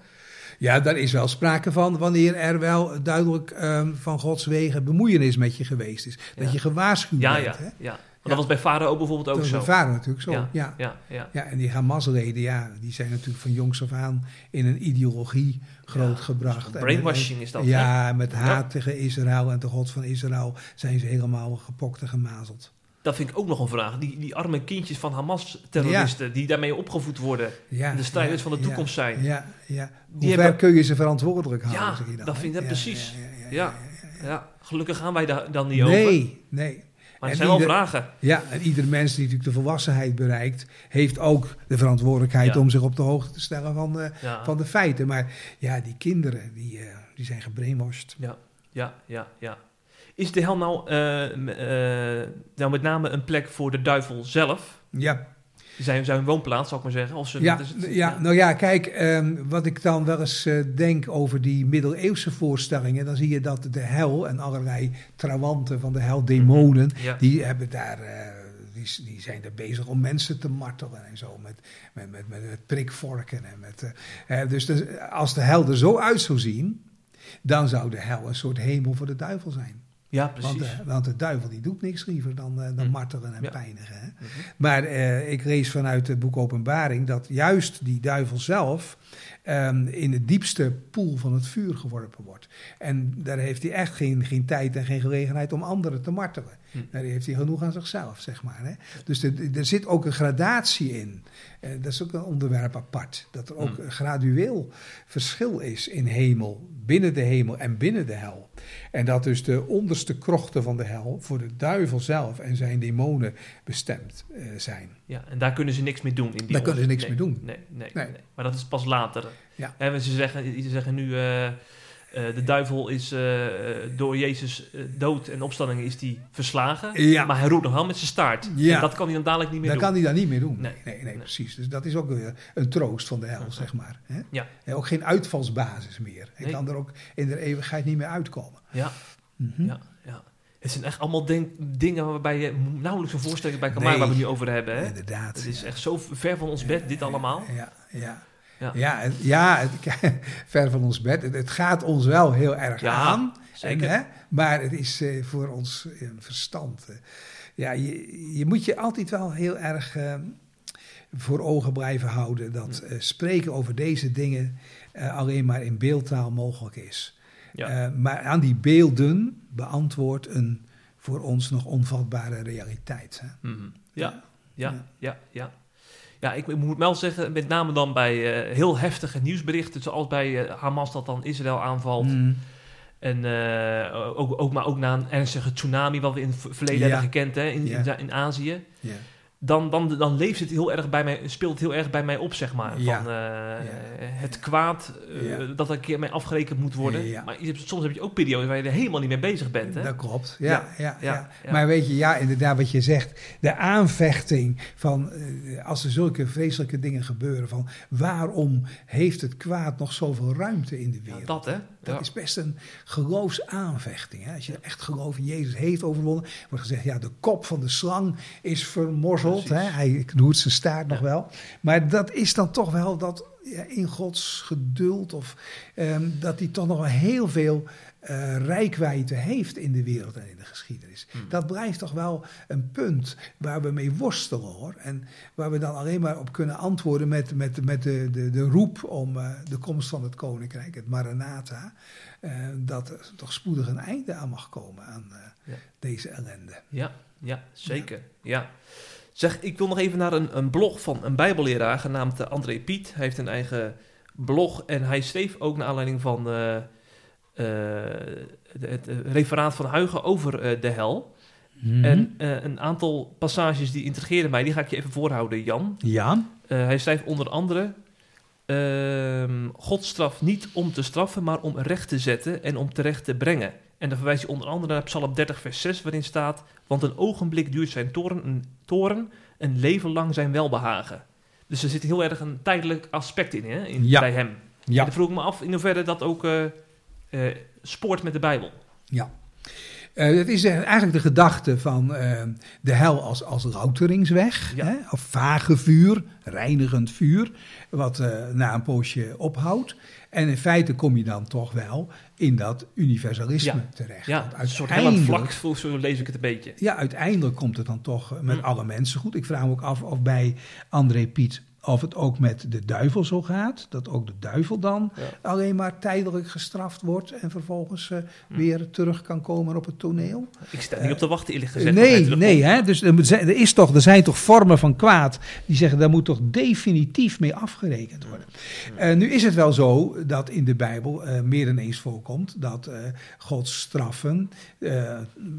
Ja, daar is wel sprake van wanneer er wel duidelijk ehm, van Gods wegen bemoeienis met je geweest is. Dat Ja. je gewaarschuwd Ja, bent. ja, Hè? ja. Want dat was bij Farao bijvoorbeeld ook Dat zo. bij vader natuurlijk zo. Ja, Ja. Ja. ja, ja. en die Hamas-leden, ja, die zijn natuurlijk van jongs af aan in een ideologie grootgebracht. En- Brainwashing is dat, Ja, met haat tegen Israël en de God van Israël zijn ze helemaal gepokt en gemazeld. Dat vind ik ook nog een vraag. Die, die arme kindjes van Hamas-terroristen, die daarmee opgevoed worden, Ja, de strijders ja, van de toekomst zijn. Ja, ja. Die Hoe ver hebben- kun je ze verantwoordelijk houden? Ja, zeg je dan, dat vind ik precies. ja, gelukkig gaan wij daar dan niet over. Nee, nee. Maar En zijn wel vragen. Ja, en ieder mens die natuurlijk de volwassenheid bereikt, heeft ook de verantwoordelijkheid Ja. om zich op de hoogte te stellen van de, Ja, van de feiten. Maar ja, die kinderen, die, eh, die zijn gebrainwashed. ja, ja, ja, ja. Is de hel nou, eh, eh, nou met name een plek voor de duivel zelf? Ja, Zijn, zijn woonplaats, zou ik maar zeggen? Of ze, ja, het? nou ja, kijk, ehm, wat ik dan wel eens eh, denk over die middeleeuwse voorstellingen, dan zie je dat de hel en allerlei trawanten van de hel, demonen, Ja. die hebben daar... die, die zijn er bezig om mensen te martelen en zo, met, met, met, met, met prikvorken. En met, dus de- als de hel er zo uit zou zien, dan zou de hel een soort hemel voor de duivel zijn. Ja, Want, precies. de, want de duivel die doet niks liever dan, eh, dan Hm. martelen en Ja. pijnigen. Hè? Mhm. Maar eh, ik lees vanuit het boek Openbaring dat juist die duivel zelf ehm, in de diepste poel van het vuur geworpen wordt. En daar heeft hij echt geen, geen tijd en geen gelegenheid om anderen te martelen. Hm. Daar heeft hij genoeg aan zichzelf, zeg maar. Hè? Dus er, zit ook een gradatie in. Eh, dat is ook een onderwerp apart. Dat er ook Hm. een gradueel verschil is in hemel, binnen de hemel en binnen de hel. En dat dus de onderste krochten van de hel voor de duivel zelf en zijn demonen bestemd eh, zijn. Ja, en daar kunnen ze niks mee doen. In die Daar kunnen ze niks nee, mee doen. Nee, nee, Nee. nee. Maar dat is pas later. Ja. Hè, ze, zeggen, ze zeggen nu, eh, eh, de duivel is eh, eh, door Jezus dood en opstanding is die verslagen. Ja. Maar hij roept nog wel met zijn staart. Ja. En dat kan hij dan dadelijk niet meer Dat doen. kan hij dan niet meer doen. Nee, Nee. nee, nee, Nee. precies. Dus dat is ook weer een troost van de hel, zeg maar. Hè? Ja. En ook geen uitvalsbasis meer. Hij kan er ook in de eeuwigheid niet meer uitkomen. Ja, Mhm. ja, ja. Het zijn echt allemaal dingen waarbij je nauwelijks een voorstelling bij kan maken waar we het nu over hebben. Hè? Inderdaad. Het is echt zo ver van ons bed, dit allemaal. Ja, ja. Ja. Ja, het- ja het- ver van ons bed. Het, het gaat ons wel heel erg Ja, aan. zeker. En, hè, maar het is eh, voor ons eh, verstand. ja, je, je moet je altijd wel heel erg eh, voor ogen blijven houden dat spreken over deze dingen alleen maar in beeldtaal mogelijk is. Ja. Maar aan die beelden beantwoordt een voor ons nog onvatbare realiteit. Hè? Mhm. Ja, Ja. ja, ja. Ja, ik, ik moet wel zeggen, met name dan bij eh, heel heftige nieuwsberichten, zoals bij eh, Hamas dat dan Israël aanvalt. Mm. En eh, ook, ook, maar ook na een ernstige tsunami, wat we in het ver- verleden Ja. hebben gekend hè, in, Ja. in, in Azië. Ja. Dan, dan, dan leeft het heel erg bij mij, speelt het heel erg bij mij op, zeg maar. Ja. Van eh, het kwaad, eh, Ja. dat er een keer mee afgerekend moet worden. Maar je soms heb je ook periodes waar je er helemaal niet mee bezig bent. Hè? Dat klopt, ja. ja. Maar weet je, ja, inderdaad wat je zegt. De aanvechting van, eh, als er zulke vreselijke dingen gebeuren, van waarom heeft het kwaad nog zoveel ruimte in de wereld? dat hè? Dat is best een geloofsaanvechting. Hè? Als je echt geloof in Jezus heeft overwonnen, wordt gezegd, ja, de kop van de slang is vermorzeld hè? Hij knoert zijn staart nog wel. Maar dat is dan toch wel dat ja, in Gods geduld. Of ehm, dat hij toch nog wel heel veel uh, rijkwijde heeft in de wereld en in de geschiedenis. Hmm. Dat blijft toch wel een punt waar we mee worstelen hoor. En waar we dan alleen maar op kunnen antwoorden met, met, met de, de, de roep om uh, de komst van het koninkrijk, het Maranatha. Uh, dat er toch spoedig een einde aan mag komen aan ja. deze ellende. Ja, ja zeker. Ja. ja. Zeg, ik wil nog even naar een, een blog van een bijbelleraar genaamd André Piet. Hij heeft een eigen blog en hij schreef ook naar aanleiding van het, het referaat van Huigen over uh, de hel. Mm. En een aantal passages die intrigeerden mij, die ga ik je even voorhouden, Jan. Ja. Hij schrijft onder andere... Uh, God straft niet om te straffen, maar om recht te zetten en om terecht te brengen. En dan verwijst hij onder andere naar Psalm 30, vers 6, waarin staat... Want een ogenblik duurt zijn toren, een, toren, een leven lang zijn welbehagen. Dus er zit heel erg een tijdelijk aspect in, hè, in ja. bij hem. Ja. En dan vroeg ik me af in hoeverre dat ook uh, spoort met de Bijbel. Ja. Uh, het is eigenlijk de gedachte van uh, de hel als, als louteringsweg, ja. hè? of vage vuur, reinigend vuur, wat uh, na een poosje ophoudt. En in feite kom je dan toch wel in dat universalisme ja. terecht. Ja, een soort heel vlak, zo lees ik het een beetje. Ja, uiteindelijk komt het dan toch met hm. alle mensen goed. Ik vraag me ook af of bij André Piet of het ook met de duivel zo gaat, dat ook de duivel dan ja. alleen maar tijdelijk gestraft wordt en vervolgens uh, hm. weer terug kan komen op het toneel. Ik sta niet op te wachten, eerlijk gezegd. Nee, nee, hè? dus er, is toch, er zijn toch vormen van kwaad die zeggen daar moet toch definitief mee afgerekend worden. Hm. Uh, nu is het wel zo dat in de Bijbel meer dan eens voorkomt dat Gods straffen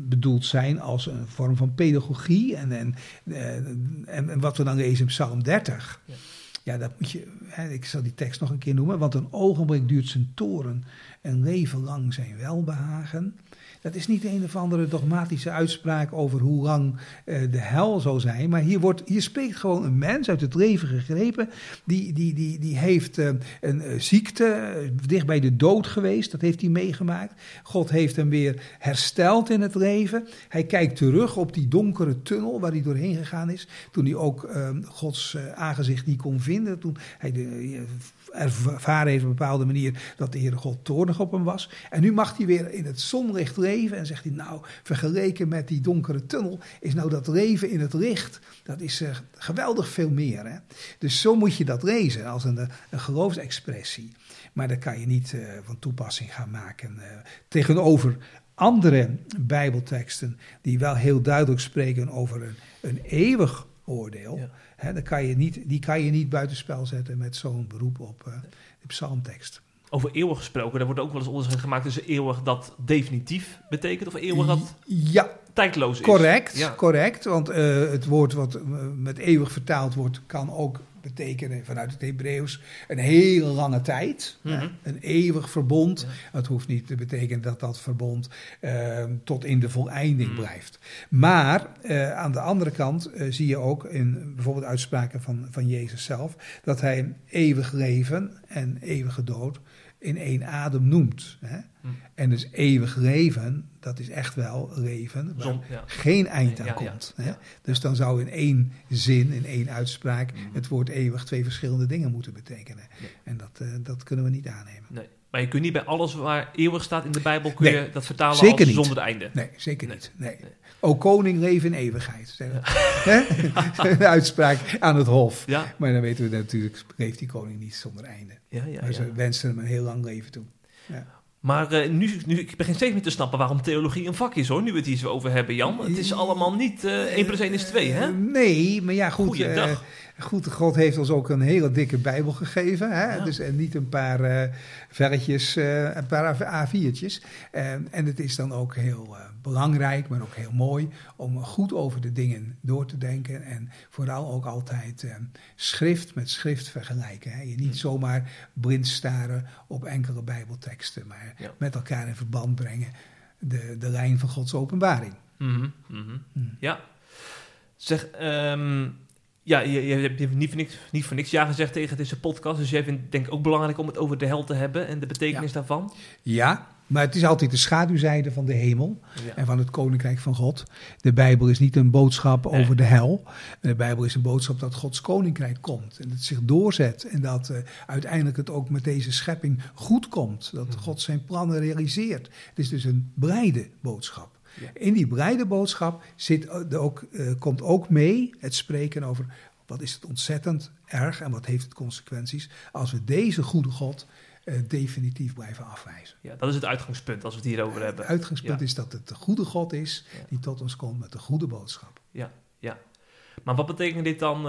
bedoeld zijn als een vorm van pedagogie en, en, en, en wat we dan lezen in Psalm 30. Ja. Dat moet je, hè, ik zal die tekst nog een keer noemen. Want een ogenblik duurt zijn toren, een leven lang zijn welbehagen. Dat is niet een of andere dogmatische uitspraak over hoe lang uh, de hel zou zijn. Maar hier, wordt, hier spreekt gewoon een mens uit het leven gegrepen. Die, die, die, die heeft uh, een uh, ziekte, dicht bij de dood geweest. Dat heeft hij meegemaakt. God heeft hem weer hersteld in het leven. Hij kijkt terug op die donkere tunnel waar hij doorheen gegaan is. Toen hij ook Gods aangezicht niet kon vinden. Toen hij de, ervaren heeft op een bepaalde manier dat de Heere God toornig op hem was. En nu mag hij weer in het zonlicht leven en zegt hij, nou, vergeleken met die donkere tunnel, is nou dat leven in het licht, dat is uh, geweldig veel meer. Hè? Dus zo moet je dat lezen, als een, een geloofsexpressie. Maar dat kan je niet uh, van toepassing gaan maken uh, tegenover andere bijbelteksten die wel heel duidelijk spreken over een, een eeuwig oordeel. Ja. He, dan kan je niet, die kan je niet buitenspel zetten met zo'n beroep op uh, de psalmtekst. Over eeuwig gesproken, daar wordt ook wel eens onderscheid gemaakt tussen eeuwig dat definitief betekent of eeuwig dat ja, tijdloos is. Correct, ja. correct. Want uh, het woord wat met eeuwig vertaald wordt, kan ook betekenen vanuit het Hebreeuws een hele lange tijd. Mm -hmm. Een eeuwig verbond. Het hoeft niet te betekenen dat dat verbond uh, tot in de voleinding mm. blijft. Maar uh, aan de andere kant uh, zie je ook in bijvoorbeeld uitspraken van, van Jezus zelf... dat hij eeuwig leven en eeuwige dood in één adem noemt. Hè? Mm. En dus eeuwig leven, dat is echt wel leven waar Zon, ja. geen eind aan ja, komt. ja, Hè? Dus dan zou in één zin, in één uitspraak, mm. het woord eeuwig twee verschillende dingen moeten betekenen. En dat, uh, dat kunnen we niet aannemen. Nee. Maar je kunt niet bij alles waar eeuwig staat in de Bijbel, kun nee, je dat vertalen zeker als zonder einde. Nee, zeker Nee. niet. Nee. O koning, leven in eeuwigheid. Hè? Een uitspraak aan het hof. Ja, Maar dan weten we natuurlijk, leeft die koning niet zonder einde. ja, ja. maar ja. ze wensen hem een heel lang leven toe. Ja. Maar uh, nu, nu, ik begin steeds meer te snappen waarom theologie een vak is hoor, nu we het hier zo over hebben Jan. Het is allemaal niet uh, 1 plus 1 is 2 hè? Uh, nee, maar ja goed. Goeiedag. Goed, God heeft ons ook een hele dikke Bijbel gegeven. Hè? Ja. Dus en niet een paar uh, velletjes, uh, een paar A4'tjes. En, en het is dan ook heel uh, belangrijk, maar ook heel mooi om goed over de dingen door te denken. En vooral ook altijd schrift met schrift vergelijken. Hè? Je niet zomaar blind staren op enkele Bijbelteksten, maar Ja. met elkaar in verband brengen. De, de lijn van Gods openbaring. Mhm, mhm. Hmm. Ja. Zeg, ehm, ja, je, je, hebt- niet voor, niks, niet voor niks ja gezegd tegen deze podcast. Dus jij vindt het denk ik ook belangrijk om het over de hel te hebben en de betekenis daarvan. Ja, Maar het is altijd de schaduwzijde van de hemel en van het koninkrijk van God. De Bijbel is niet een boodschap over de hel. De Bijbel is een boodschap dat Gods koninkrijk komt en het zich doorzet. En dat uh, uiteindelijk het ook met deze schepping goed komt. Dat mhm. God zijn plannen realiseert. Het is dus een breide boodschap. In die breide boodschap zit ook, uh, komt ook mee het spreken over wat is het ontzettend erg en wat heeft het consequenties als we deze goede God uh, definitief blijven afwijzen. Ja, dat is het uitgangspunt als we het hierover hebben. Het uitgangspunt is dat het de goede God is die tot ons komt met de goede boodschap. Ja, ja. Maar wat betekent dit dan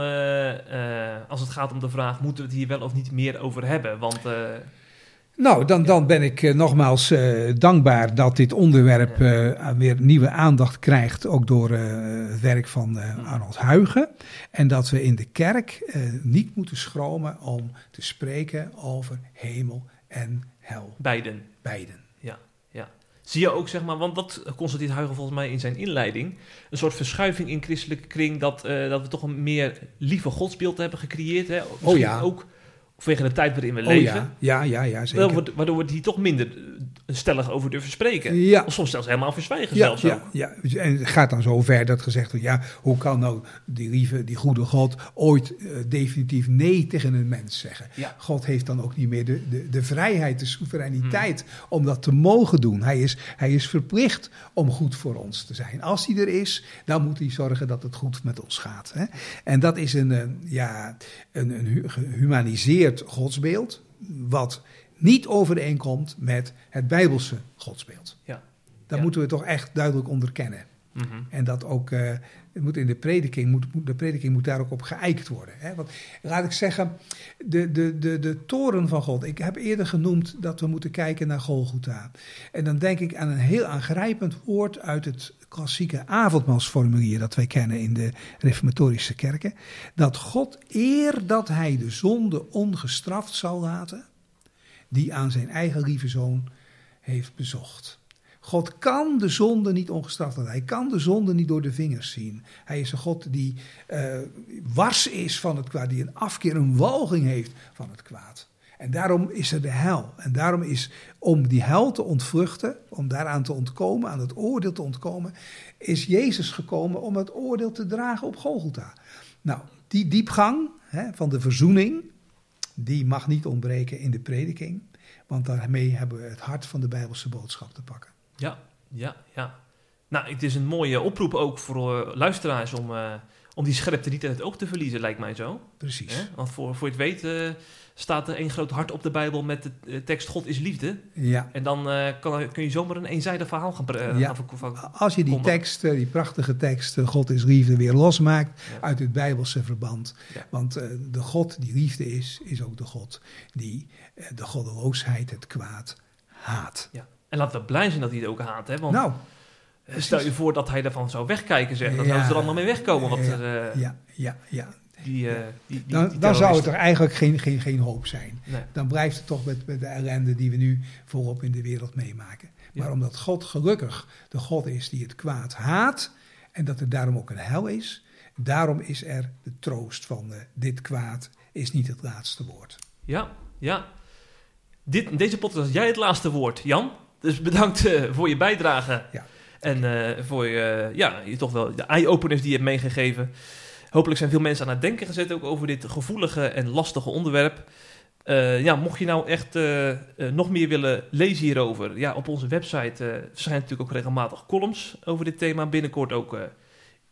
als het gaat om de vraag: moeten we het hier wel of niet meer over hebben? Want nou, dan, dan ben ik uh, nogmaals uh, dankbaar dat dit onderwerp uh, weer nieuwe aandacht krijgt, ook door het werk van Arnold Huigen. En dat we in de kerk niet moeten schromen om te spreken over hemel en hel. Beiden. Beiden. Ja, ja. Zie je ook, zeg maar, want dat constateert Huigen volgens mij in zijn inleiding, een soort verschuiving in christelijke kring, dat, dat we toch een meer lieve godsbeeld hebben gecreëerd. Hè? oh ja. Ook vanwege de tijd waarin we oh, leven. Ja, ja, ja, ja zeker. Waardoor we hier toch minder stellig over durven spreken. Ja. Of soms zelfs helemaal verzwijgen ja, zelfs ja, Ja, en het gaat dan zo ver dat gezegd wordt... ja, hoe kan nou die lieve, die goede God ooit uh, definitief nee tegen een mens zeggen? Ja. God heeft dan ook niet meer de, de, de vrijheid, de soevereiniteit hmm. om dat te mogen doen. Hij is, hij is verplicht om goed voor ons te zijn. Als hij er is, dan moet hij zorgen dat het goed met ons gaat. Hè? En dat is een, een ja, een, een gehumaniseerd godsbeeld... wat niet overeenkomt met het Bijbelse godsbeeld. Ja. Dat moeten we toch echt duidelijk onderkennen. Mm -hmm. En dat ook, uh, moet in de prediking, moet, de prediking moet daar ook op geëikt worden. Hè? Want laat ik zeggen, de, de, de, de toren van God. Ik heb eerder genoemd dat we moeten kijken naar Golgotha. En dan denk ik aan een heel aangrijpend woord uit het klassieke avondmaalsformulier dat wij kennen in de reformatorische kerken. Dat God eer dat hij de zonde ongestraft zou laten die aan zijn eigen lieve zoon heeft bezocht. God kan de zonde niet ongestraft laten. Hij kan de zonde niet door de vingers zien. Hij is een God die uh, wars is van het kwaad, die een afkeer, een walging heeft van het kwaad. En daarom is er de hel. En daarom is om die hel te ontvruchten, om daaraan te ontkomen, aan het oordeel te ontkomen, is Jezus gekomen om het oordeel te dragen op Golgotha. Nou, die diepgang hè, van de verzoening, die mag niet ontbreken in de prediking. Want daarmee hebben we het hart van de Bijbelse boodschap te pakken. Ja, ja, ja. Nou, het is een mooie oproep ook voor uh, luisteraars om, uh, om die scherpte niet in het oog te verliezen, lijkt mij zo. Precies. Want voor, voor je het weet uh, staat er een groot hart op de Bijbel met de tekst God is liefde. Ja. En dan kan, kun je zomaar een eenzijdig verhaal gaan, ja. gaan van, Als je die tekst, die prachtige tekst, God is liefde, weer losmaakt ja. uit het Bijbelse verband. Ja. Want de God die liefde is, is ook de God die de goddeloosheid, het kwaad, haat. Ja. En laten we blij zijn dat hij het ook haat. Hè? Want nou, stel je voor dat hij ervan zou wegkijken, zeg. Dan ja, zouden ze er allemaal mee wegkomen. Wat ja, er, uh, ja, ja, ja. Die, uh, die, die, dan, die dan zou het er eigenlijk geen, geen, geen hoop zijn. Nee. Dan blijft het toch met, met de ellende die we nu volop in de wereld meemaken. Maar omdat God gelukkig de God is die het kwaad haat... en dat er daarom ook een hel is... daarom is er de troost van uh, dit kwaad is niet het laatste woord. Ja, ja. Dit, deze podcast jij het laatste woord, Jan. Dus bedankt uh, voor je bijdrage. Ja. En uh, voor je, ja, je toch wel de eye-openers die je hebt meegegeven. Hopelijk zijn veel mensen aan het denken gezet ook over dit gevoelige en lastige onderwerp. Uh, ja, mocht je nou echt nog meer willen lezen hierover, ja, op onze website verschijnt natuurlijk ook regelmatig columns over dit thema. Binnenkort ook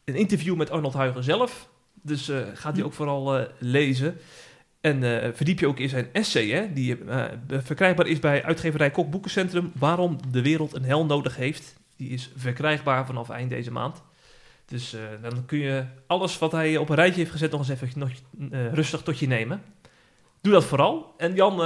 een interview met Arnold Huigen zelf. Dus gaat die ook vooral lezen. En verdiep je ook in zijn essay, hè, die verkrijgbaar is bij uitgeverij Kok Boekencentrum. Waarom de wereld een hel nodig heeft. Die is verkrijgbaar vanaf eind deze maand. Dus uh, dan kun je alles wat hij op een rijtje heeft gezet nog eens even nog, rustig tot je nemen. Doe dat vooral. En Jan,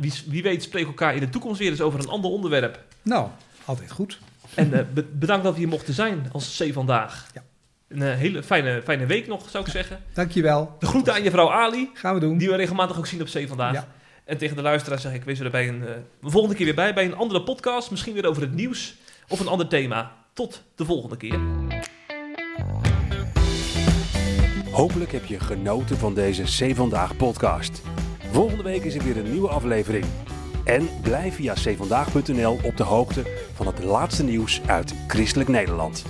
wie, wie, weet spreken elkaar in de toekomst weer eens over een ander onderwerp. Nou, altijd goed. En be bedankt dat we hier mochten zijn als C vandaag. Ja. Een hele fijne, fijne week nog, zou ik zeggen. Dankjewel. De groeten aan je vrouw Ali. Gaan we doen. Die we regelmatig ook zien op C vandaag. Ja. En tegen de luisteraars zeg ik, wees er bij een volgende keer weer bij. Bij een andere podcast. Misschien weer over het nieuws. Of een ander thema. Tot de volgende keer. Hopelijk heb je genoten van deze C Vandaag podcast. Volgende week is er weer een nieuwe aflevering. En blijf via cvandaag.nl op de hoogte van het laatste nieuws uit Christelijk Nederland.